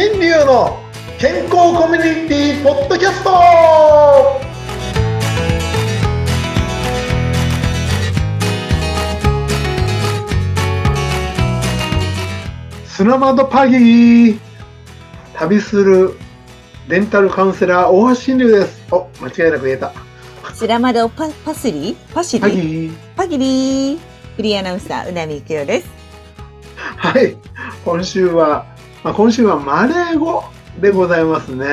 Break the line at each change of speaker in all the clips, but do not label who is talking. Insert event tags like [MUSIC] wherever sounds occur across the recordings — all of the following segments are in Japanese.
新流の健康コミュニティポッドキャスト。スラマドパギー。旅するデンタルカウンセラー大橋新流です。お間違いなく言えた。
スラマドパパスリパシ
パギ
リ
ー。
パギリー。フリーアナウンサー、うなみゆきよです。
はい。今週は、まあ、今週はマレー語でございますね。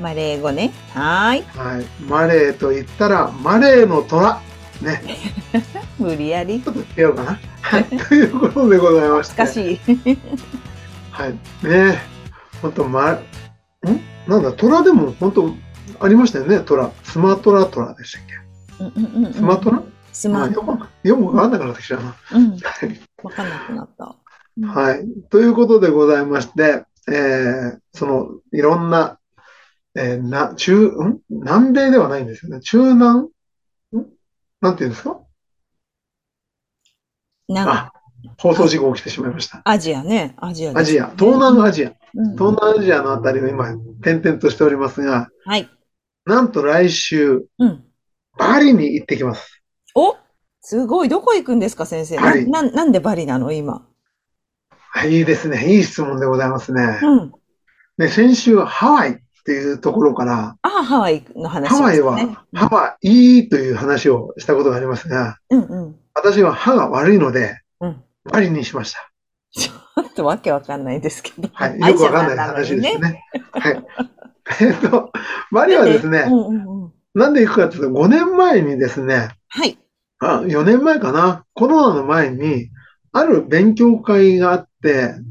マレー語ね。はーい。
はい、マレーと言ったらマレーの虎。ね。[LAUGHS]
無理やり。
ちょっと違うかな。はい。[LAUGHS] ということでございまして。
しかしい。
はい。ね。本当まん？なんだ虎でも本当ありましたよね。虎。スマトラトラでしたっけ？
うんうんうんうん。
スマトラ、
スマ
まあ、よくわかんなくなってきたな。
うん。
はい。
わかんなくなった。
はい。ということでございまして、えーその、いろんな、えーな、中、ん？南米ではないんですよね。中南？ん？なんていうんですか？
なんか、
あ、放送事故起きてしまいました。
アジアね。アジアです
アジア、東南アジア、
うん
東南アジアのあたりを今、転々としておりますが、
はい。
なんと来週、
うん。
バリに行ってきます。
お？すごい。どこ行くんですか、先生。
バリ
な、ななんでバリなの、今？
は [LAUGHS] いいいですね。いい質問でございますね。
うん。
で、先週、ハワイっていうところから、
ああ、ハワイの話
ハワイは、歯はいいという話をしたことがありますが、
うんうん。
私は歯が悪いので、
うん。
バリにしました。
ちょっとわけわかんないですけど。
はい。よくわかんない話ですね。はい。えっと、バリはですね。なんで行くかというと、5年前にですね、
はい。
あ、4年前かな、コロナの前に、ある勉強会があって、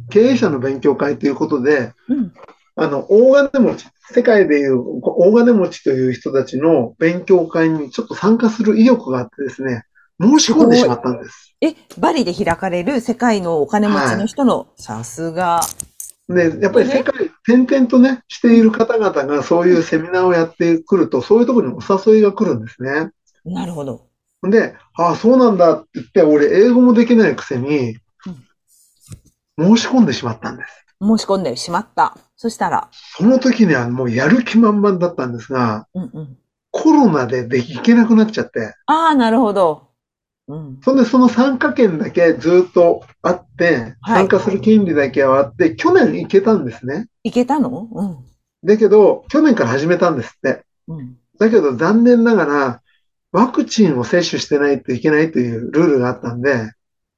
経営者の勉強会ということで、
うん。
あの、大金持ち、世界でいう大金持ちという人たちの勉強会にちょっと参加する意欲があってですね、申し込んでしまったんです。
え、バリで開かれる世界のお金持ちの人の、さすが。
で、やっぱり世界転々とね、している方々がそういうセミナーをやってくると、そういうところにお誘いが来るんですね。
なるほど。
で、ああ、そうなんだって言って、俺英語もできないくせに、申し込んでしまったんです。
申し込んでしまった。そしたら、
その時にはもうやる気満々だったんですが、
うんうん。
コロナででき行けなくなっちゃって、
ああ、なるほど。うん。
そんでその参加権だけずっとあって、
はい
参加する権利だけはあって、去年行けたんですね。
いけたの？うん。
だけど、去年から始めたんですって。
うん。
だけど残念ながら、ワクチンを接種してないといけないというルールがあったんで、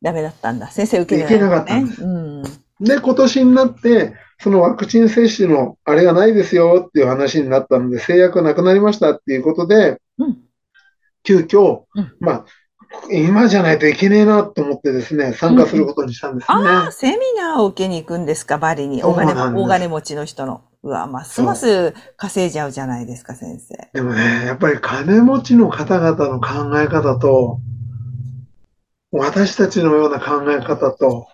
ダメだったんだ。先生受け
いけなかったんです
うん。
で、今年になって、そのワクチン接種のあれがないですよっていう話になったので、制約がなくなりましたっていうことで、
うん。
急遽、
うん
まあ、今じゃないといけねえなと思ってですね、参加することにしたんですね。
ああ、セミナーを受けに行くんですか、バリに。大金大金持ちの人の。うわ、ますます稼いじゃうじゃないですか、先生。
でもね、やっぱり金持ちの方々の考え方と、私たちのような考え方と、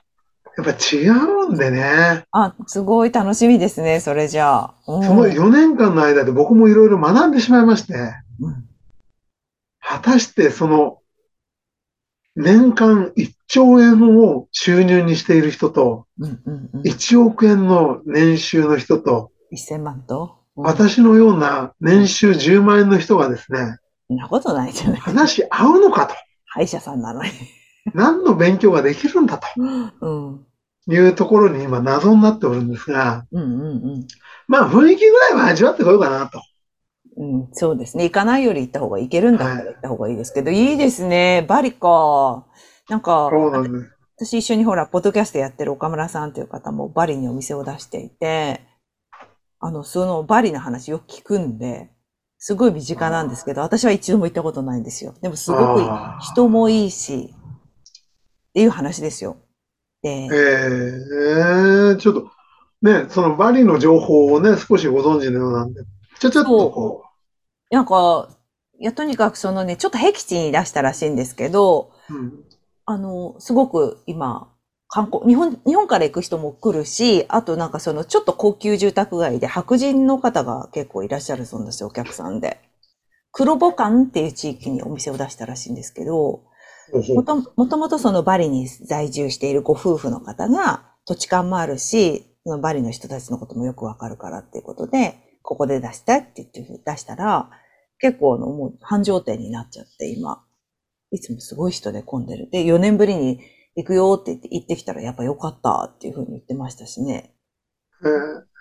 やっぱ違うんでね。
あ、すごい楽しみですね、それじゃあ。うん
その4年間の間で僕もいろいろ学んでしまいまして、
うん
果たしてその年間1兆円を収入にしている人と、
うんうんうん。
1億円の年収の人と、
1000万と、うん
私のような年収10万円の人がですね、
そんなことないじゃない。
話し合うのかと。
歯医者さんなのに。
何の勉強ができるんだ
うん。
というところに今謎になっておるんですが、
うんうんうん。
まあ雰囲気ぐらいは味わってこようかなと。
うん、そうですね。行かないより行った方がいけるんだったら行った方がいいですけど、いいですね。バリか。なんか、
そうなんです。
私一緒にほら、ポッドキャストやってる岡村さんという方もバリにお店を出していて、あの、そのバリの話よく聞くんで、すごい身近なんですけど、私は一度も行ったことないんですよ。でもすごく人もいいし、っていう話ですよ。で、
ええちょっと、ね、そのバリの情報をね、少しご存知のようなんで、ちょちょっとこ
なんか、いや、とにかくそのね、ちょっと僻地に出したらしいんですけど、
う、うん、
あの、すごく今、観光、日本、日本から行く人も来るし、あとなんかそのちょっと高級住宅街で白人の方が結構いらっしゃるそうなんですよ、お客さんで。黒ボカンっていう地域にお店を出したらしいんですけど、もともともとそのバリに在住しているご夫婦の方が土地勘もあるし、そのバリの人たちのこともよくわかるからっていうことで、ここで出したいって言って出したら、結構あの、もう繁盛店になっちゃって、今。いつもすごい人で混んでる。で、4年ぶりに行くよって言って行ってきたら、やっぱ良かったっていうふうに言ってましたしね。
えー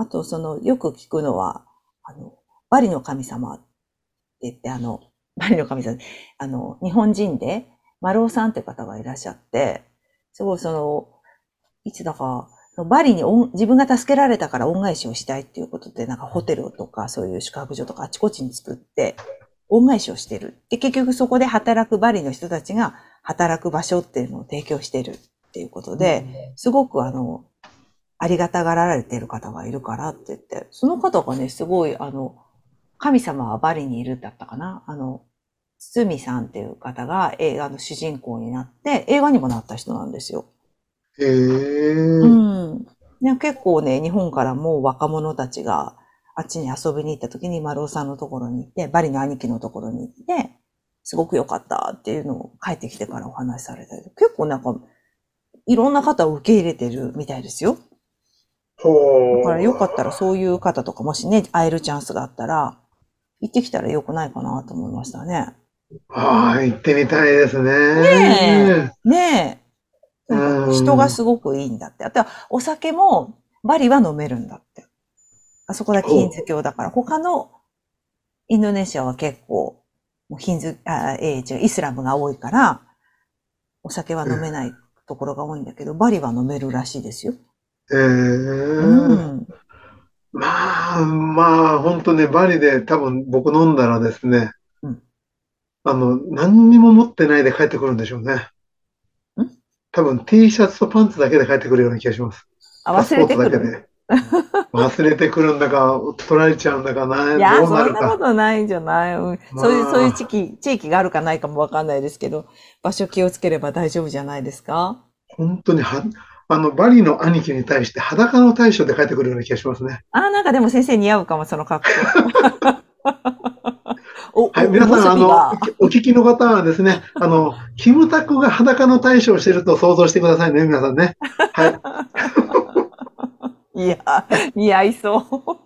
あと、その、よく聞くのは、あの、バリの神様って言って、あの、バリの神様、あの、日本人で、丸尾さんって方がいらっしゃって、すごいその、いつだか、バリに自分が助けられたから恩返しをしたいっていうことで、なんかホテルとかそういう宿泊所とかあちこちに作って、恩返しをしてる。で、結局そこで働くバリの人たちが働く場所っていうのを提供してるっていうことで、すごくあの、ありがたがられてる方がいるからって言って、その方がね、すごいあの、神様はバリにいるだったかなあの、堤さんっていう方が映画の主人公になって、映画にもなった人なんですよ。
え
う
ー
ん。ね結構ね、日本からも若者たちがあっちに遊びに行った時に丸尾さんのところに行って、バリの兄貴のところに行って、すごく良かったっていうのを帰ってきてからお話しされたり、結構なんか、いろんな方を受け入れてるみたいですよ。
ほ
だからよかったらそういう方とかもしね、会えるチャンスがあったら、行ってきたらよくないかなと思いましたね。
ああ、行ってみたいですね。
ねねえ。なん
うん
か人がすごくいいんだって。あとはお酒もバリは飲めるんだって。あそこだけヒンズ教だから。他のインドネシアは結構、ヒンズ、あ、えー違う、イスラムが多いから、お酒は飲めないところが多いんだけど、バリは飲めるらしいですよ。
えー
うん。
まあ、まあ、本当ね、バリで多分僕飲んだらですね
うん、
あの、何にも持ってないで帰ってくるんでしょうね。
ん？
多分 T シャツとパンツだけで帰ってくるような気がします。
あ、忘れてくる？[LAUGHS]
忘れてくるんだか、取られちゃうんだかな、
いや、そんなこ
か。
とないんじゃない、うん
まあ
そういう、そういう地域、地域があるかないかもわかんないですけど、場所気をつければ大丈夫じゃないですか？
本当には、あの、バリの兄貴に対して裸の対処で帰ってくるような気がしますね。
あ、なんかでも先生似合うかも、その格好。[LAUGHS] お、
はい、
お
皆さん、あの
お
聞きの方はですね、あの、キムタクが裸の対処をしていると想像してくださいね、皆さんね。はい。
いや、似合いそ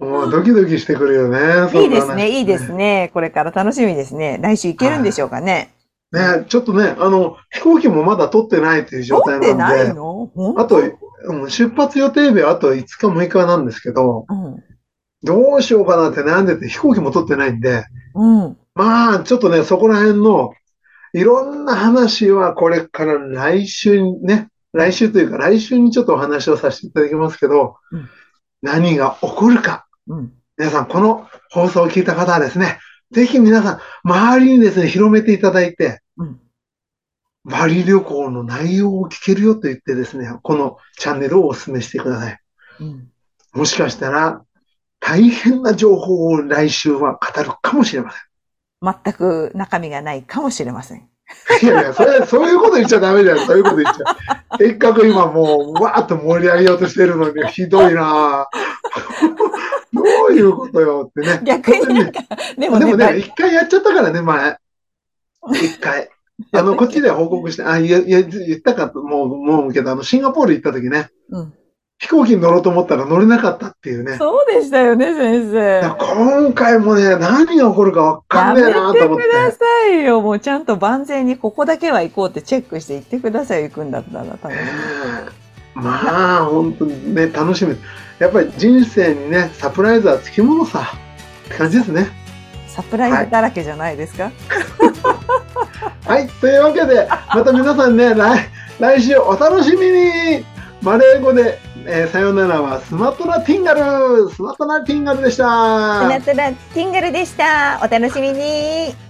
う。
もうドキドキしてくるよね。
いいですね、いいです
ね。
ね。これから楽しみですね。来週行けるんでしょうかね。
ね、ちょっとね、あの、飛行機もまだ取ってないという状態
取ってない
なんで、
の本
あと、うん出発予定日はあと5日6日なんですけど、
うん。
どうしようかなって悩んでて飛行機も取ってないんで、
うん。
まあ、ちょっとね、そこら辺の、いろんな話はこれから来週にね、来週というか来週にちょっとお話をさせていただきますけど、
うん
何が起こるか。
うん。
皆さん、この放送を聞いた方はですね、ぜひ皆さん、周りにですね、広めていただいて、
うん。
バリ旅行の内容を聞けるよと言ってですね、このチャンネルをお勧めしてください。
うん。
もしかしたら、大変な情報を来週は語るかもしれません。
全く中身がないかもしれません。
いやいや、それ、そういうこと言っちゃダメじゃん。そういうこと言っちゃ。せっかく今もう、わーっと盛り上げようとしてるのに、ひどいなぁ [LAUGHS] どういうことよってね。
逆になんか、でもね、
でもね、一回やっちゃったからね、前。一回。あの、こっちで報告して、あ、いや、いや、言ったかと、もう、もうけど、あの、シンガポール行った時ね、
うん。
飛行機に乗ろうと思ったら乗れなかったっていうね。
そうでしたよね、先生。
今回もね、何が起こるかわか
や
んねえ
めて
なと思って。
くださいよ。もうちゃんと万全にここだけは行こうってチェックして行ってください、行くんだったら。多分
まあ、本当にね、楽しみ。やっぱり人生にね、サプライズはつきものさ。って感じですね。
サプライズだらけじゃないですか、
はい。というわけで、また皆さんね、来、来週お楽しみにマレー語で、えーさよならはスマトラティンガルスマトラティンガルでした
スマトラティンガルでした。お楽しみに。